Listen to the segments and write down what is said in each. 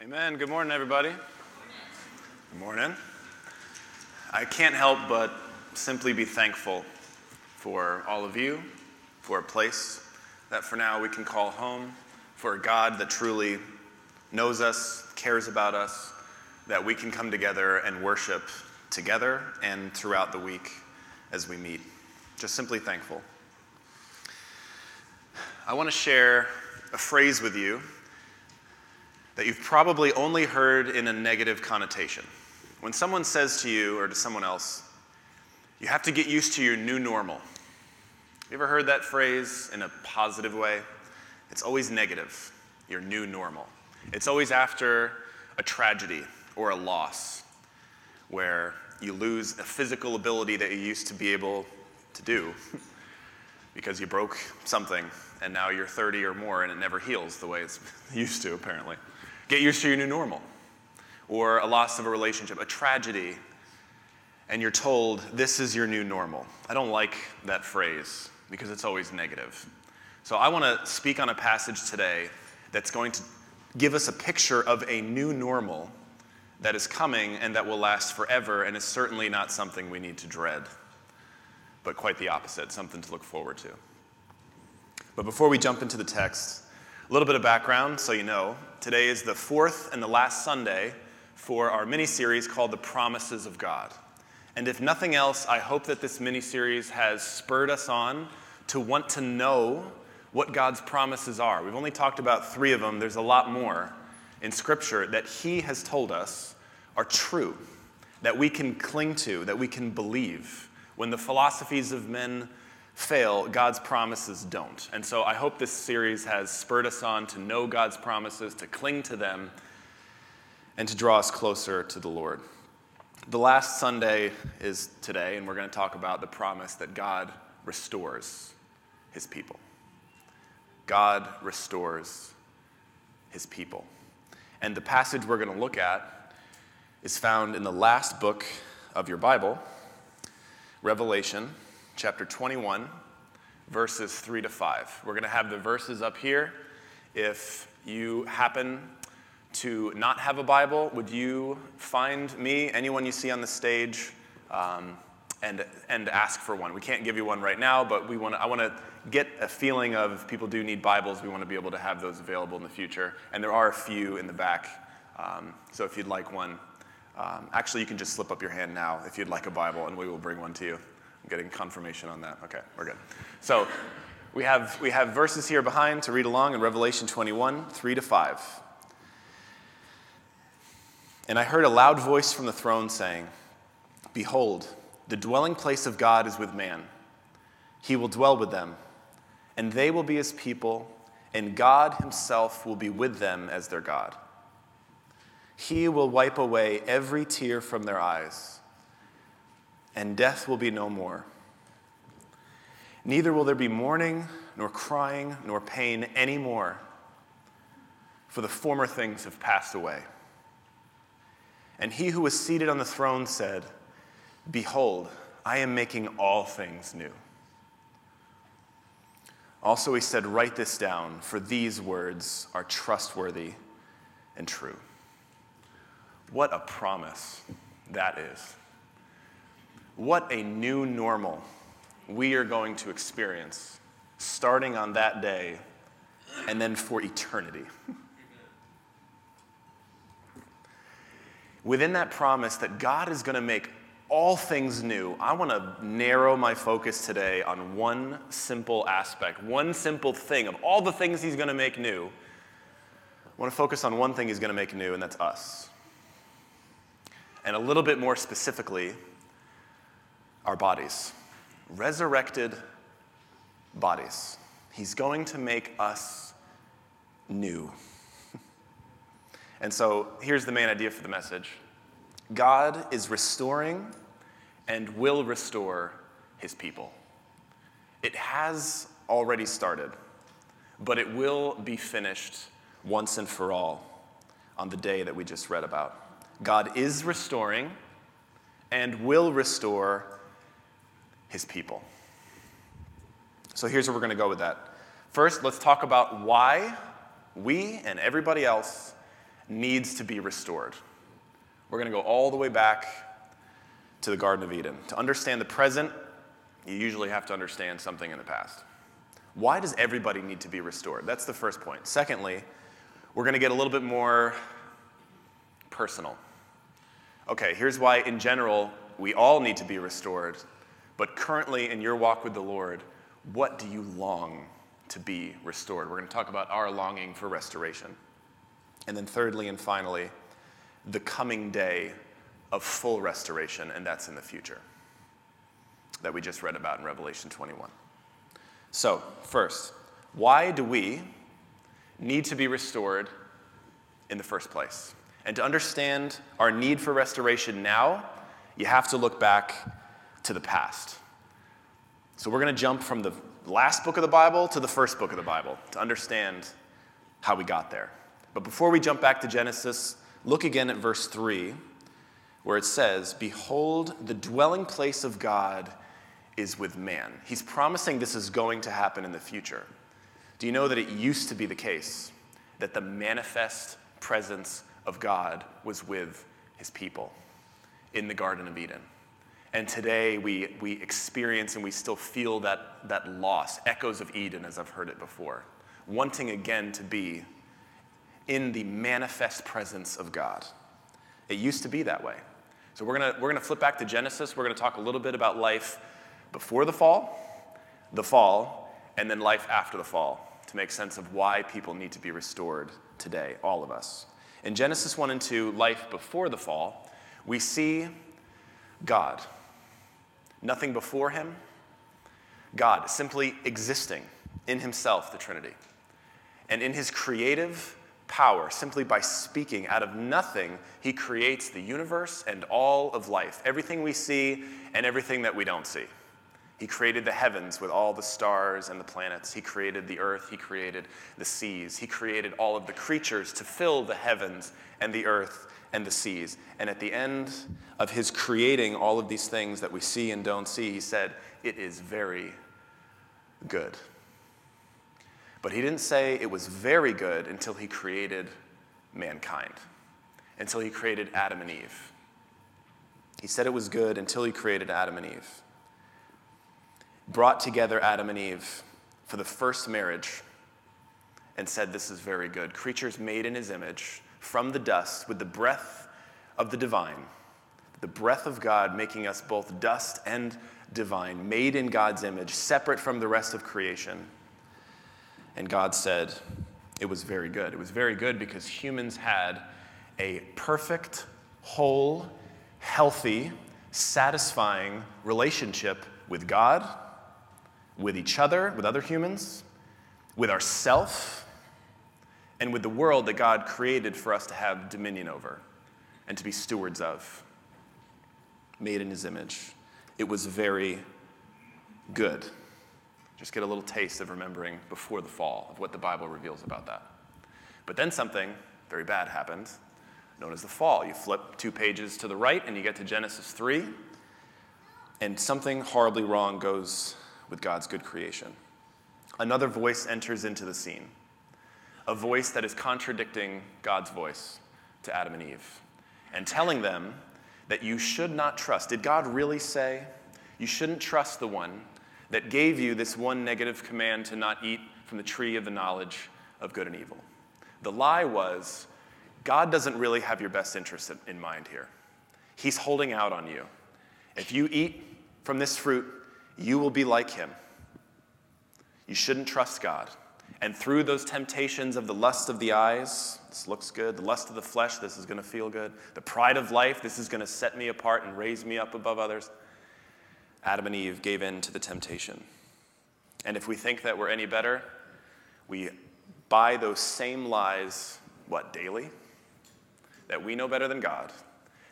Amen. Good morning, everybody. Good morning. I can't help but simply be thankful for all of you, for a place that for now we can call home, for a God that truly knows us, cares about us, that we can come together and worship together and throughout the week as we meet. Just simply thankful. I want to share a phrase with you that you've probably only heard in a negative connotation. When someone says to you or to someone else, you have to get used to your new normal. You ever heard that phrase in a positive way? It's always negative, your new normal. It's always after a tragedy or a loss where you lose a physical ability that you used to be able to do because you broke something and now you're 30 or more and it never heals the way it's used to, apparently. Get used to your new normal. Or a loss of a relationship, a tragedy, and you're told this is your new normal. I don't like that phrase because it's always negative. So I want to speak on a passage today that's going to give us a picture of a new normal that is coming and that will last forever and is certainly not something we need to dread, but quite the opposite, something to look forward to. But before we jump into the text, a little bit of background so you know. Today is the fourth and the last Sunday for our mini series called The Promises of God. And if nothing else, I hope that this mini series has spurred us on to want to know what God's promises are. We've only talked about three of them, there's a lot more in Scripture that He has told us are true, that we can cling to, that we can believe. When the philosophies of men fail, God's promises don't. And so I hope this series has spurred us on to know God's promises, to cling to them, and to draw us closer to the Lord. The last Sunday is today, and we're going to talk about the promise that God restores his people. God restores his people. And the passage we're going to look at is found in the last book of your Bible, Revelation chapter 21, verses 3 to 5. We're going to have the verses up here. If you happen to not have a Bible, would you find me, anyone you see on the stage, um, and, and ask for one? We can't give you one right now, but we want I want to get a feeling of people do need Bibles, we want to be able to have those available in the future. And there are a few in the back. Um, so if you'd like one, um, actually, you can just slip up your hand now if you'd like a Bible, and we will bring one to you getting confirmation on that. Okay, we're good. So we have, we have verses here behind to read along in Revelation 21, 3 to 5. And I heard a loud voice from the throne saying, Behold, the dwelling place of God is with man. He will dwell with them, and they will be his people, and God himself will be with them as their God. He will wipe away every tear from their eyes and death will be no more. Neither will there be mourning, nor crying, nor pain anymore, for the former things have passed away. And he who was seated on the throne said, Behold, I am making all things new. Also, he said, Write this down, for these words are trustworthy and true. What a promise that is. What a new normal we are going to experience starting on that day and then for eternity. Within that promise that God is going to make all things new, I want to narrow my focus today on one simple aspect, one simple thing of all the things He's going to make new. I want to focus on one thing He's going to make new, and that's us. And a little bit more specifically, our bodies, resurrected bodies. He's going to make us new. and so here's the main idea for the message God is restoring and will restore his people. It has already started, but it will be finished once and for all on the day that we just read about. God is restoring and will restore his people. So here's where we're going to go with that. First, let's talk about why we and everybody else needs to be restored. We're going to go all the way back to the Garden of Eden. To understand the present, you usually have to understand something in the past. Why does everybody need to be restored? That's the first point. Secondly, we're going to get a little bit more personal. Okay, here's why, in general, we all need to be restored. But currently, in your walk with the Lord, what do you long to be restored? We're going to talk about our longing for restoration. And then, thirdly and finally, the coming day of full restoration, and that's in the future that we just read about in Revelation 21. So, first, why do we need to be restored in the first place? And to understand our need for restoration now, you have to look back to the past. So, we're going to jump from the last book of the Bible to the first book of the Bible to understand how we got there. But before we jump back to Genesis, look again at verse 3, where it says, Behold, the dwelling place of God is with man. He's promising this is going to happen in the future. Do you know that it used to be the case that the manifest presence of God was with his people in the Garden of Eden? And today we, we experience and we still feel that, that loss, echoes of Eden as I've heard it before, wanting again to be in the manifest presence of God. It used to be that way. So we're gonna, we're to flip back to Genesis. We're to talk a little bit about life before the fall, the fall, and then life after the fall to make sense of why people need to be restored today, all of us. In Genesis 1 and 2, life before the fall, we see God. Nothing before him, God simply existing in himself, the Trinity. And in his creative power, simply by speaking out of nothing, he creates the universe and all of life, everything we see and everything that we don't see. He created the heavens with all the stars and the planets. He created the earth. He created the seas. He created all of the creatures to fill the heavens and the earth and the seas. And at the end of his creating all of these things that we see and don't see, he said, It is very good. But he didn't say it was very good until he created mankind, until he created Adam and Eve. He said it was good until he created Adam and Eve brought together Adam and Eve for the first marriage and said, This is very good. Creatures made in his image from the dust with the breath of the divine, the breath of God making us both dust and divine, made in God's image, separate from the rest of creation. And God said, It was very good. It was very good because humans had a perfect, whole, healthy, satisfying relationship with God with each other, with other humans, with ourself, and with the world that God created for us to have dominion over and to be stewards of, made in his image. It was very good. Just get a little taste of remembering before the fall of what the Bible reveals about that. But then something very bad happened, known as the fall. You flip two pages to the right and you get to Genesis 3, and something horribly wrong goes with God's good creation. Another voice enters into the scene, a voice that is contradicting God's voice to Adam and Eve and telling them that you should not trust. Did God really say you shouldn't trust the one that gave you this one negative command to not eat from the tree of the knowledge of good and evil? The lie was God doesn't really have your best interest in mind here. He's holding out on you. If you eat from this fruit, you will be like him. You shouldn't trust God. And through those temptations of the lust of the eyes, this looks good, the lust of the flesh, this is going to feel good, the pride of life, this is going to set me apart and raise me up above others, Adam and Eve gave in to the temptation. And if we think that we're any better, we buy those same lies, what, daily? That we know better than God,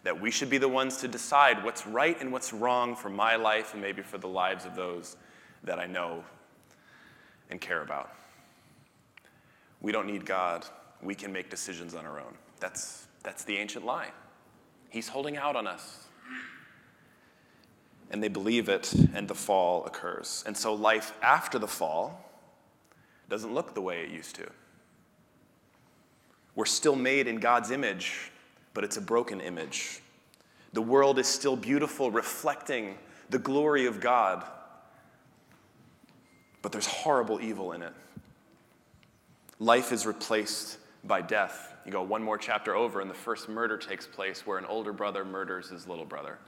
that we should be the ones to decide what's right and what's wrong for my life and maybe for the lives of those that I know and care about. We don't need God. We can make decisions on our own. That's, that's the ancient lie. He's holding out on us. And they believe it, and the fall occurs. And so life after the fall doesn't look the way it used to. We're still made in God's image, but it's a broken image. The world is still beautiful, reflecting the glory of God, but there's horrible evil in it. Life is replaced by death. You go one more chapter over, and the first murder takes place where an older brother murders his little brother.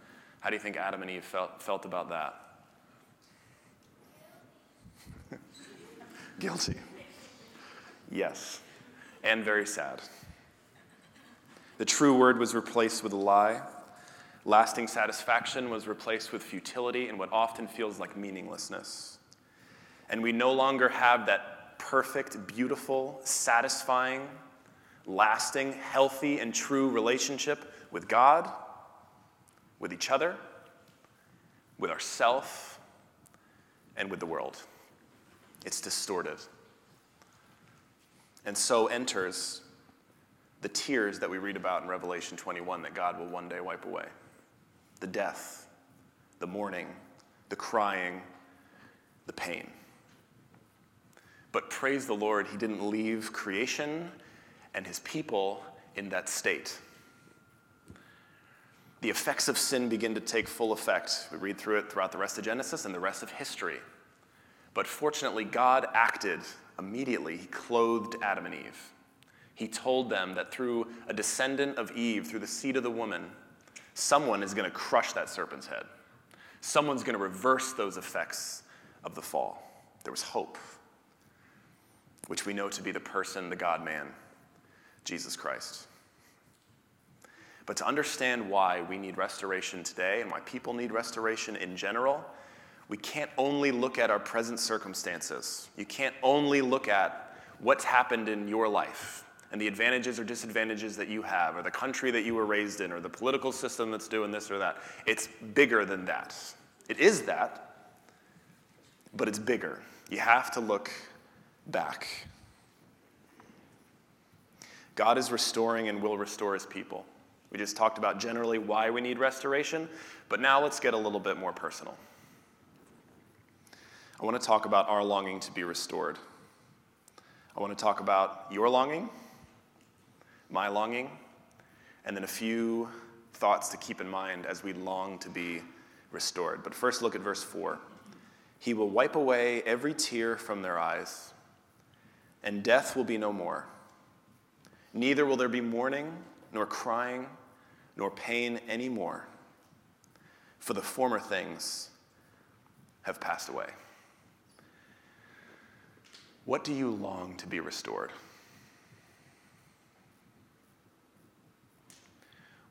How do you think Adam and Eve felt, felt about that? Guilty. Yes. And very sad. The true word was replaced with a lie. Lasting satisfaction was replaced with futility and what often feels like meaninglessness. And we no longer have that perfect, beautiful, satisfying, lasting, healthy, and true relationship with God, with each other, with ourself, and with the world. It's distorted. And so enters the tears that we read about in Revelation 21 that God will one day wipe away the death, the mourning, the crying, the pain. But praise the Lord, He didn't leave creation and His people in that state. The effects of sin begin to take full effect. We read through it throughout the rest of Genesis and the rest of history. But fortunately, God acted immediately. He clothed Adam and Eve. He told them that through a descendant of Eve, through the seed of the woman, someone is going to crush that serpent's head. Someone's going to reverse those effects of the fall. There was hope, which we know to be the person, the God man, Jesus Christ. But to understand why we need restoration today and why people need restoration in general, we can't only look at our present circumstances. You can't only look at what's happened in your life and the advantages or disadvantages that you have, or the country that you were raised in, or the political system that's doing this or that. It's bigger than that. It is that, but it's bigger. You have to look back. God is restoring and will restore his people. We just talked about generally why we need restoration, but now let's get a little bit more personal. I want to talk about our longing to be restored. I want to talk about your longing, my longing, and then a few thoughts to keep in mind as we long to be restored. But first, look at verse 4. He will wipe away every tear from their eyes, and death will be no more. Neither will there be mourning, nor crying, nor pain anymore, for the former things have passed away. What do you long to be restored?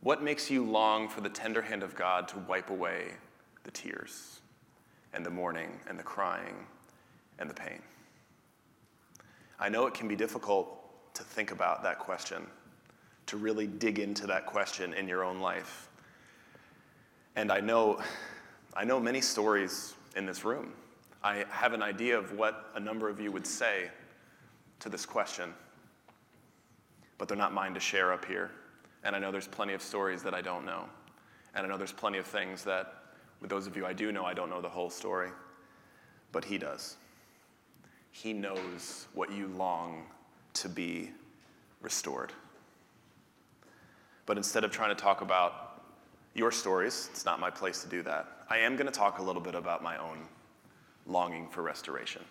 What makes you long for the tender hand of God to wipe away the tears and the mourning and the crying and the pain? I know it can be difficult to think about that question, to really dig into that question in your own life. And I know, I know many stories in this room I have an idea of what a number of you would say to this question, but they're not mine to share up here. And I know there's plenty of stories that I don't know. And I know there's plenty of things that, with those of you I do know, I don't know the whole story. But He does. He knows what you long to be restored. But instead of trying to talk about your stories, it's not my place to do that. I am going to talk a little bit about my own longing for restoration.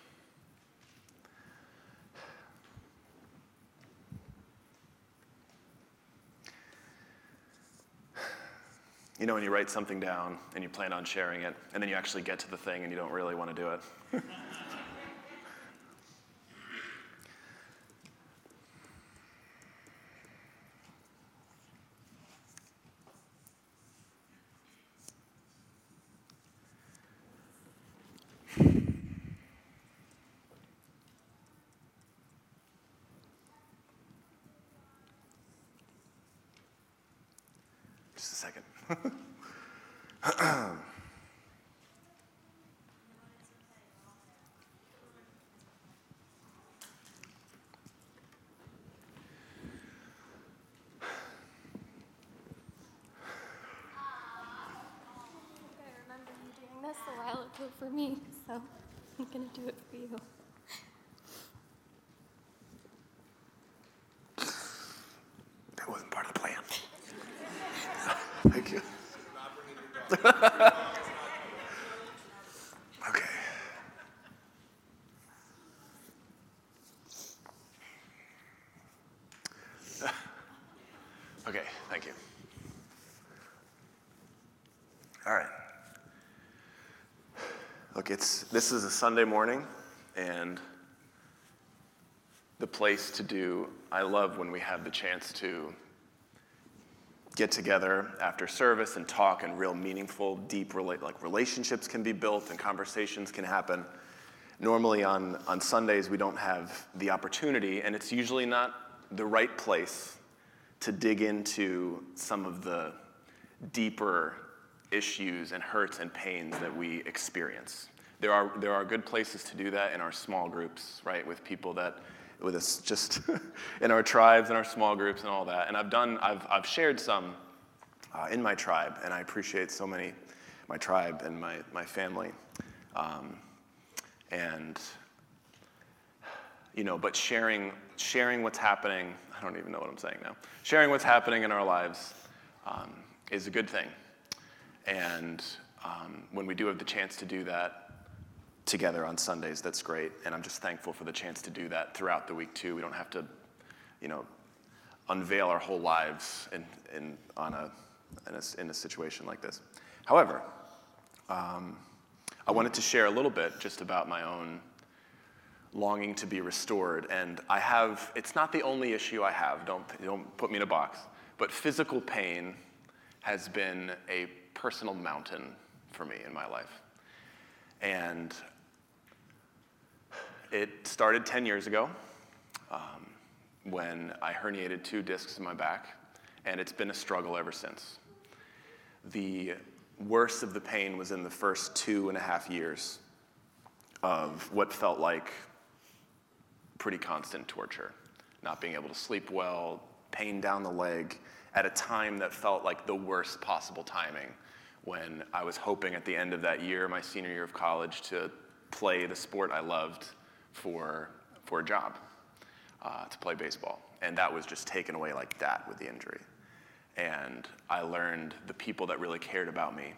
You know, when you write something down and you plan on sharing it, and then you actually get to the thing and you don't really want to do it. for me, so I'm going to do it for you. okay. okay, thank you. All right. Look, it's this is a Sunday morning, and the place to do. I love when we have the chance to get together after service and talk, and real meaningful, deep rela- like relationships can be built and conversations can happen. Normally on, on Sundays, we don't have the opportunity, and it's usually not the right place to dig into some of the deeper issues and hurts and pains that we experience. There are, there are good places to do that in our small groups, right, with people that, with us just in our tribes and our small groups and all that. And I've done, I've, I've shared some uh, in my tribe, and I appreciate so many, my tribe and my, my family. Um, and, you know, but sharing, sharing what's happening, I don't even know what I'm saying now, sharing what's happening in our lives um, is a good thing. And um, when we do have the chance to do that together on Sundays, that's great. And I'm just thankful for the chance to do that throughout the week too. We don't have to, you know, unveil our whole lives in, in, on a, in, a, in a situation like this. However, um, I wanted to share a little bit just about my own longing to be restored. And I have, it's not the only issue I have, don't, don't put me in a box, but physical pain has been a personal mountain for me in my life. And it started 10 years ago um, when I herniated two discs in my back, and it's been a struggle ever since. The worst of the pain was in the first two and a half years of what felt like pretty constant torture. Not being able to sleep well, pain down the leg, at a time that felt like the worst possible timing when I was hoping at the end of that year, my senior year of college, to play the sport I loved for, for a job, uh, to play baseball. And that was just taken away like that with the injury. And I learned the people that really cared about me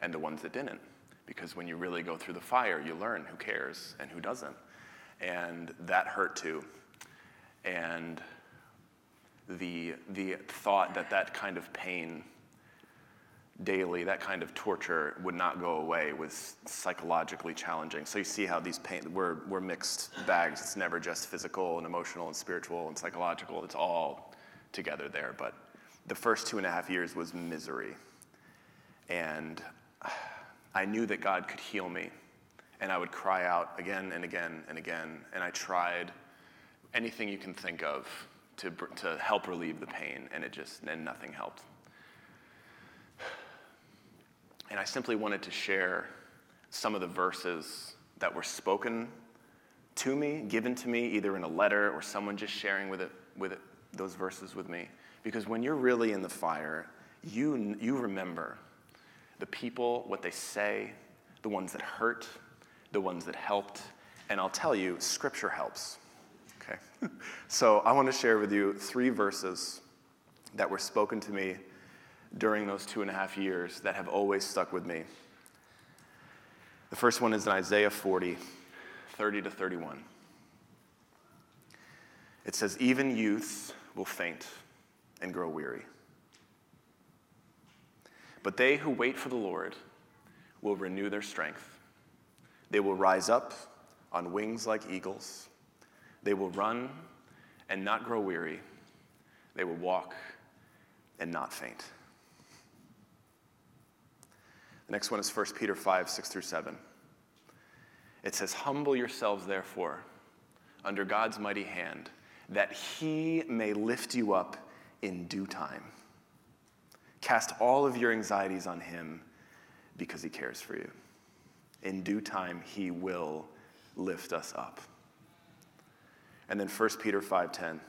and the ones that didn't. Because when you really go through the fire, you learn who cares and who doesn't. And that hurt too. And the, the thought that that kind of pain daily, that kind of torture would not go away was psychologically challenging. So you see how these pain, we're, we're mixed bags. It's never just physical and emotional and spiritual and psychological. It's all together there. But the first two and a half years was misery. And I knew that God could heal me. And I would cry out again and again and again. And I tried anything you can think of to, to help relieve the pain. And it just, and nothing helped. And I simply wanted to share some of the verses that were spoken to me, given to me, either in a letter or someone just sharing with it, with it, those verses with me. Because when you're really in the fire, you, you remember the people, what they say, the ones that hurt, the ones that helped. And I'll tell you, Scripture helps. Okay? so I want to share with you three verses that were spoken to me during those two and a half years that have always stuck with me. The first one is in Isaiah 40, 30 to 31. It says, Even youth will faint and grow weary. But they who wait for the Lord will renew their strength. They will rise up on wings like eagles. They will run and not grow weary. They will walk and not faint. Next one is 1 Peter 5, 6 through 7. It says, Humble yourselves, therefore, under God's mighty hand, that he may lift you up in due time. Cast all of your anxieties on him because he cares for you. In due time, he will lift us up. And then 1 Peter 5:10.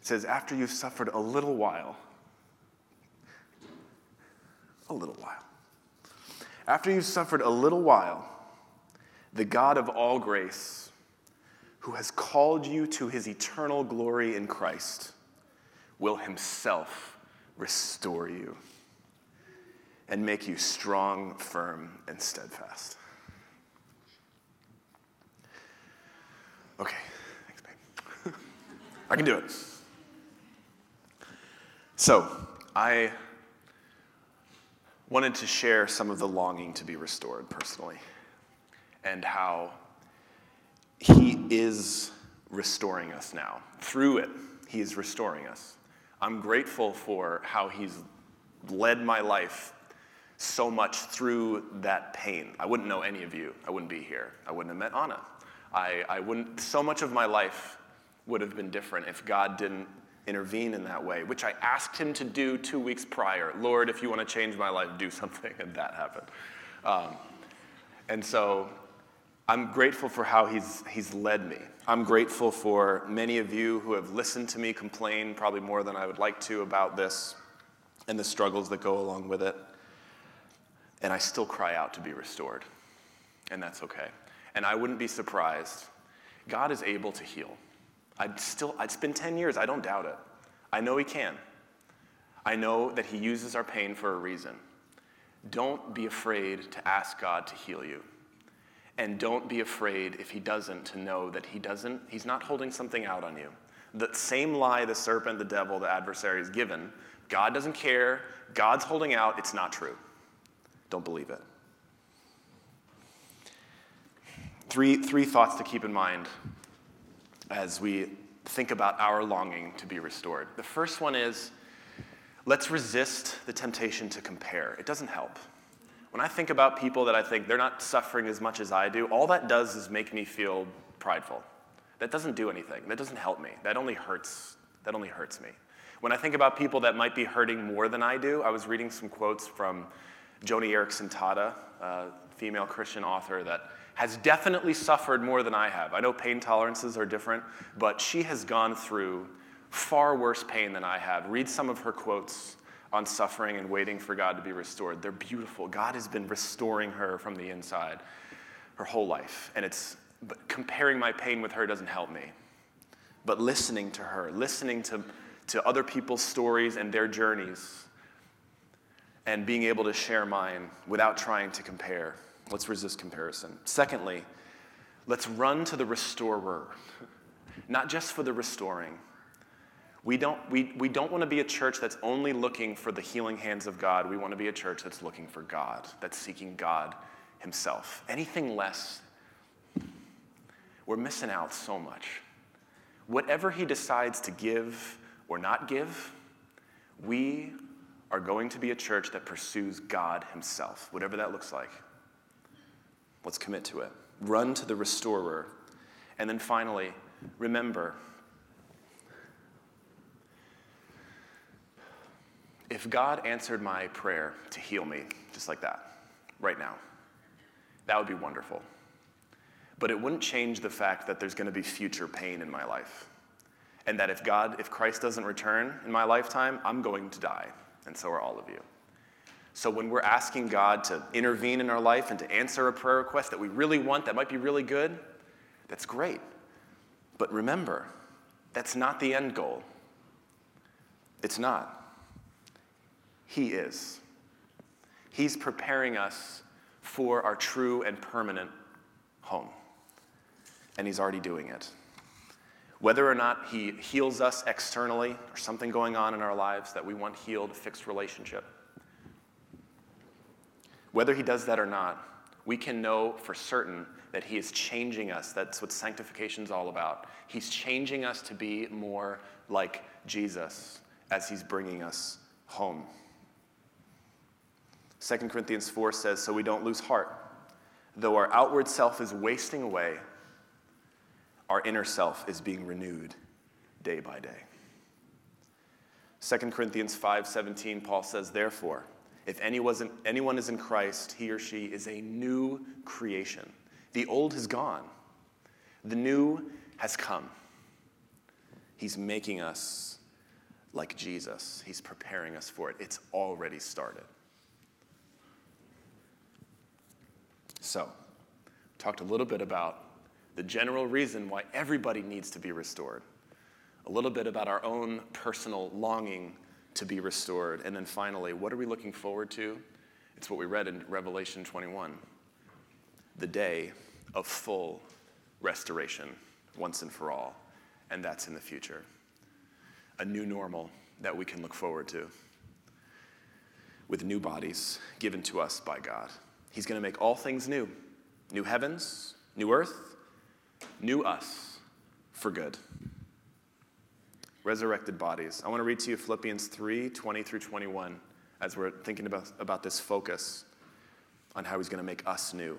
It says, after you've suffered a little while, a little while. After you've suffered a little while, the God of all grace, who has called you to his eternal glory in Christ, will himself restore you and make you strong, firm, and steadfast. Okay, thanks, babe. I can do it. So, I wanted to share some of the longing to be restored personally and how He is restoring us now. Through it, He is restoring us. I'm grateful for how He's led my life so much through that pain. I wouldn't know any of you. I wouldn't be here. I wouldn't have met Anna. I, I wouldn't, so much of my life would have been different if God didn't intervene in that way, which I asked him to do two weeks prior. Lord, if you want to change my life, do something, and that happened. Um, and so I'm grateful for how he's, he's led me. I'm grateful for many of you who have listened to me complain, probably more than I would like to, about this and the struggles that go along with it. And I still cry out to be restored, and that's okay. And I wouldn't be surprised. God is able to heal. I'd still, it's been 10 years, I don't doubt it. I know He can. I know that He uses our pain for a reason. Don't be afraid to ask God to heal you. And don't be afraid if He doesn't to know that He doesn't, He's not holding something out on you. The same lie the serpent, the devil, the adversary is given, God doesn't care, God's holding out, it's not true. Don't believe it. Three, three thoughts to keep in mind as we think about our longing to be restored. The first one is let's resist the temptation to compare. It doesn't help. When I think about people that I think they're not suffering as much as I do, all that does is make me feel prideful. That doesn't do anything. That doesn't help me. That only hurts. That only hurts me. When I think about people that might be hurting more than I do, I was reading some quotes from Joni Eareckson Tada, a female Christian author that has definitely suffered more than I have. I know pain tolerances are different, but she has gone through far worse pain than I have. Read some of her quotes on suffering and waiting for God to be restored. They're beautiful. God has been restoring her from the inside her whole life. And it's but comparing my pain with her doesn't help me. But listening to her, listening to, to other people's stories and their journeys, and being able to share mine without trying to compare. Let's resist comparison. Secondly, let's run to the restorer, not just for the restoring. We don't, we, we don't want to be a church that's only looking for the healing hands of God. We want to be a church that's looking for God, that's seeking God Himself. Anything less, we're missing out so much. Whatever He decides to give or not give, we are going to be a church that pursues God Himself, whatever that looks like. Let's commit to it. Run to the restorer. And then finally, remember if God answered my prayer to heal me, just like that, right now, that would be wonderful. But it wouldn't change the fact that there's going to be future pain in my life. And that if God, if Christ doesn't return in my lifetime, I'm going to die. And so are all of you. So when we're asking God to intervene in our life and to answer a prayer request that we really want, that might be really good, that's great. But remember, that's not the end goal. It's not. He is. He's preparing us for our true and permanent home. And He's already doing it. Whether or not He heals us externally or something going on in our lives that we want healed, fixed relationship, whether he does that or not, we can know for certain that he is changing us. That's what sanctification is all about. He's changing us to be more like Jesus as he's bringing us home. 2 Corinthians 4 says, So we don't lose heart. Though our outward self is wasting away, our inner self is being renewed day by day. 2 Corinthians 5:17 Paul says therefore if anyone is in Christ, he or she is a new creation. The old has gone, the new has come. He's making us like Jesus, He's preparing us for it. It's already started. So, talked a little bit about the general reason why everybody needs to be restored, a little bit about our own personal longing to be restored, and then finally, what are we looking forward to? It's what we read in Revelation 21 the day of full restoration once and for all, and that's in the future. A new normal that we can look forward to with new bodies given to us by God. He's going to make all things new new heavens, new earth, new us for good. Resurrected bodies. I want to read to you Philippians 3 20 through 21 as we're thinking about, about this focus on how he's going to make us new.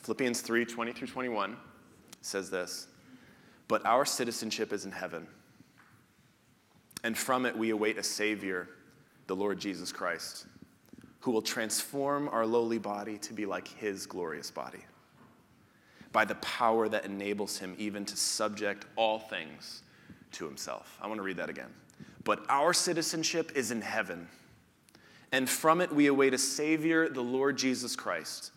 Philippians 3 20 through 21 says this But our citizenship is in heaven, and from it we await a Savior, the Lord Jesus Christ, who will transform our lowly body to be like his glorious body by the power that enables him even to subject all things to himself. I want to read that again. But our citizenship is in heaven, and from it we await a Savior, the Lord Jesus Christ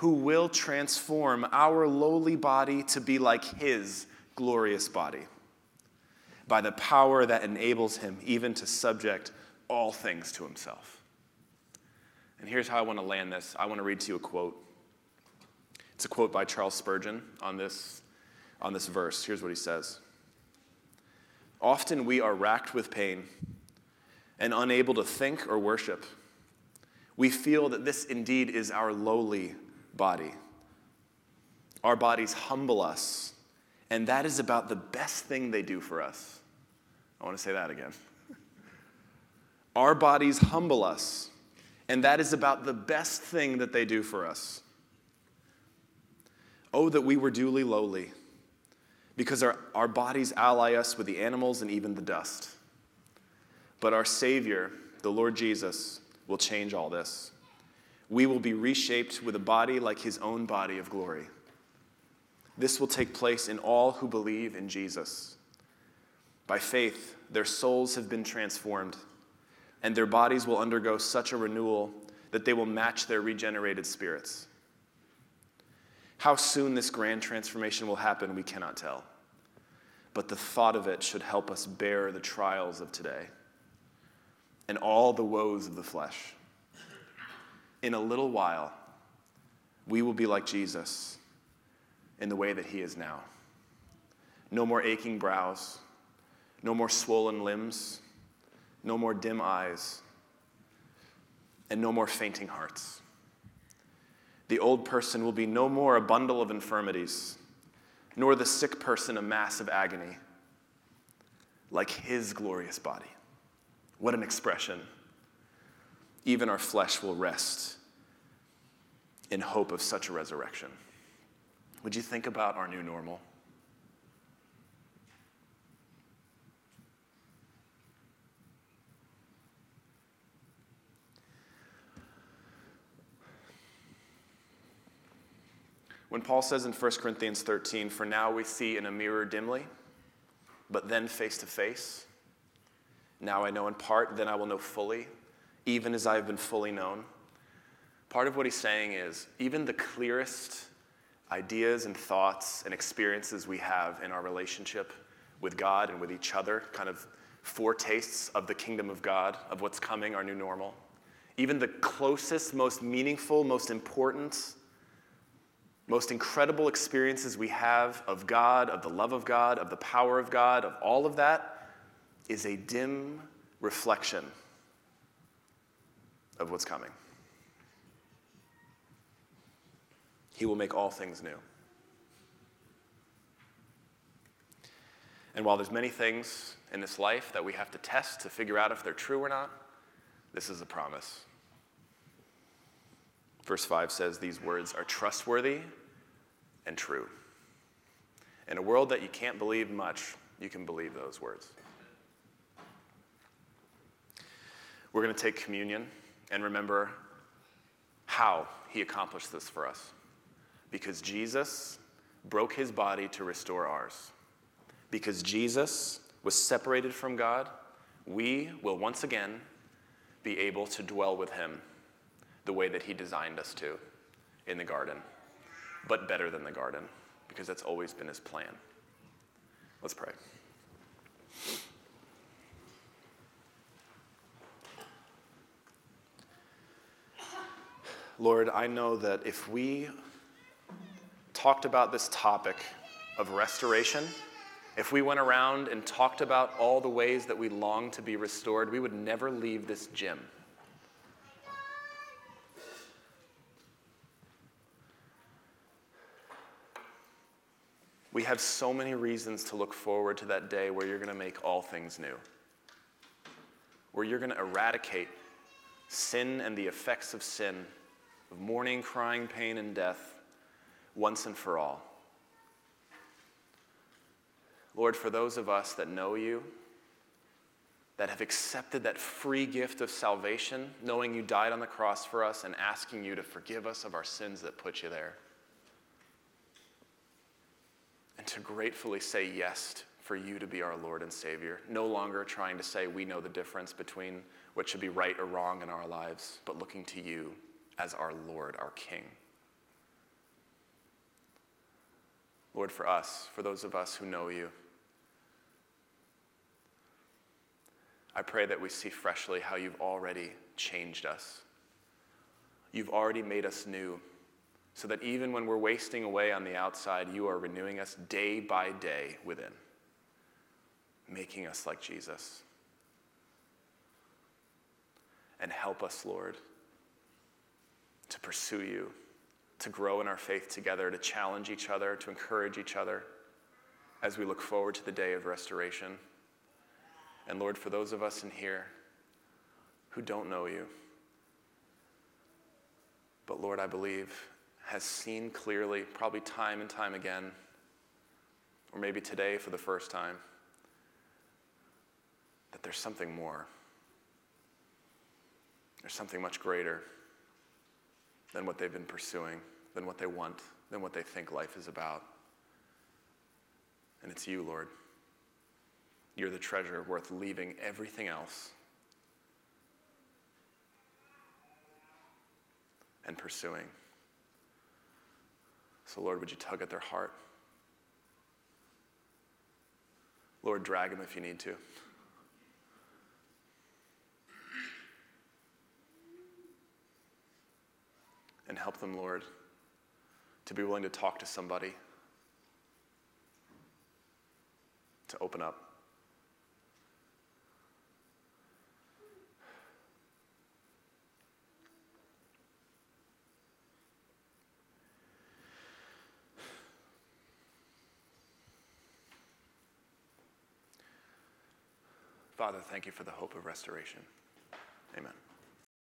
who will transform our lowly body to be like his glorious body by the power that enables him even to subject all things to himself. And here's how I want to land this I want to read to you a quote. It's a quote by Charles Spurgeon on this, on this verse. Here's what he says Often we are racked with pain and unable to think or worship. We feel that this indeed is our lowly body. Our bodies humble us, and that is about the best thing they do for us. I want to say that again. Our bodies humble us, and that is about the best thing that they do for us. Oh, that we were duly lowly, because our, our bodies ally us with the animals and even the dust. But our Savior, the Lord Jesus, will change all this we will be reshaped with a body like his own body of glory. This will take place in all who believe in Jesus. By faith, their souls have been transformed, and their bodies will undergo such a renewal that they will match their regenerated spirits. How soon this grand transformation will happen, we cannot tell. But the thought of it should help us bear the trials of today and all the woes of the flesh in a little while, we will be like Jesus in the way that he is now. No more aching brows, no more swollen limbs, no more dim eyes, and no more fainting hearts. The old person will be no more a bundle of infirmities, nor the sick person a mass of agony, like his glorious body. What an expression! even our flesh will rest in hope of such a resurrection. Would you think about our new normal? When Paul says in 1 Corinthians 13, For now we see in a mirror dimly, but then face to face. Now I know in part, then I will know fully even as I have been fully known. Part of what he's saying is even the clearest ideas and thoughts and experiences we have in our relationship with God and with each other, kind of foretastes of the kingdom of God, of what's coming, our new normal. Even the closest, most meaningful, most important, most incredible experiences we have of God, of the love of God, of the power of God, of all of that, is a dim reflection of what's coming. He will make all things new. And while there's many things in this life that we have to test to figure out if they're true or not, this is a promise. Verse 5 says these words are trustworthy and true. In a world that you can't believe much, you can believe those words. We're going to take communion and remember how he accomplished this for us. Because Jesus broke his body to restore ours. Because Jesus was separated from God, we will once again be able to dwell with him the way that he designed us to in the garden, but better than the garden, because that's always been his plan. Let's pray. Lord, I know that if we talked about this topic of restoration, if we went around and talked about all the ways that we long to be restored, we would never leave this gym. We have so many reasons to look forward to that day where you're going to make all things new, where you're going to eradicate sin and the effects of sin, of mourning, crying, pain, and death once and for all. Lord, for those of us that know you, that have accepted that free gift of salvation, knowing you died on the cross for us and asking you to forgive us of our sins that put you there and to gratefully say yes for you to be our Lord and Savior. No longer trying to say we know the difference between what should be right or wrong in our lives, but looking to you as our Lord, our King. Lord, for us, for those of us who know you, I pray that we see freshly how you've already changed us. You've already made us new so that even when we're wasting away on the outside, you are renewing us day by day within, making us like Jesus. And help us, Lord, to pursue you, to grow in our faith together, to challenge each other, to encourage each other as we look forward to the day of restoration. And Lord, for those of us in here who don't know you, but Lord, I believe has seen clearly, probably time and time again, or maybe today for the first time, that there's something more. There's something much greater than what they've been pursuing, than what they want, than what they think life is about. And it's you, Lord. You're the treasure worth leaving everything else and pursuing. So, Lord, would you tug at their heart? Lord, drag them if you need to. And help them, Lord, to be willing to talk to somebody, to open up. Father, thank you for the hope of restoration. Amen.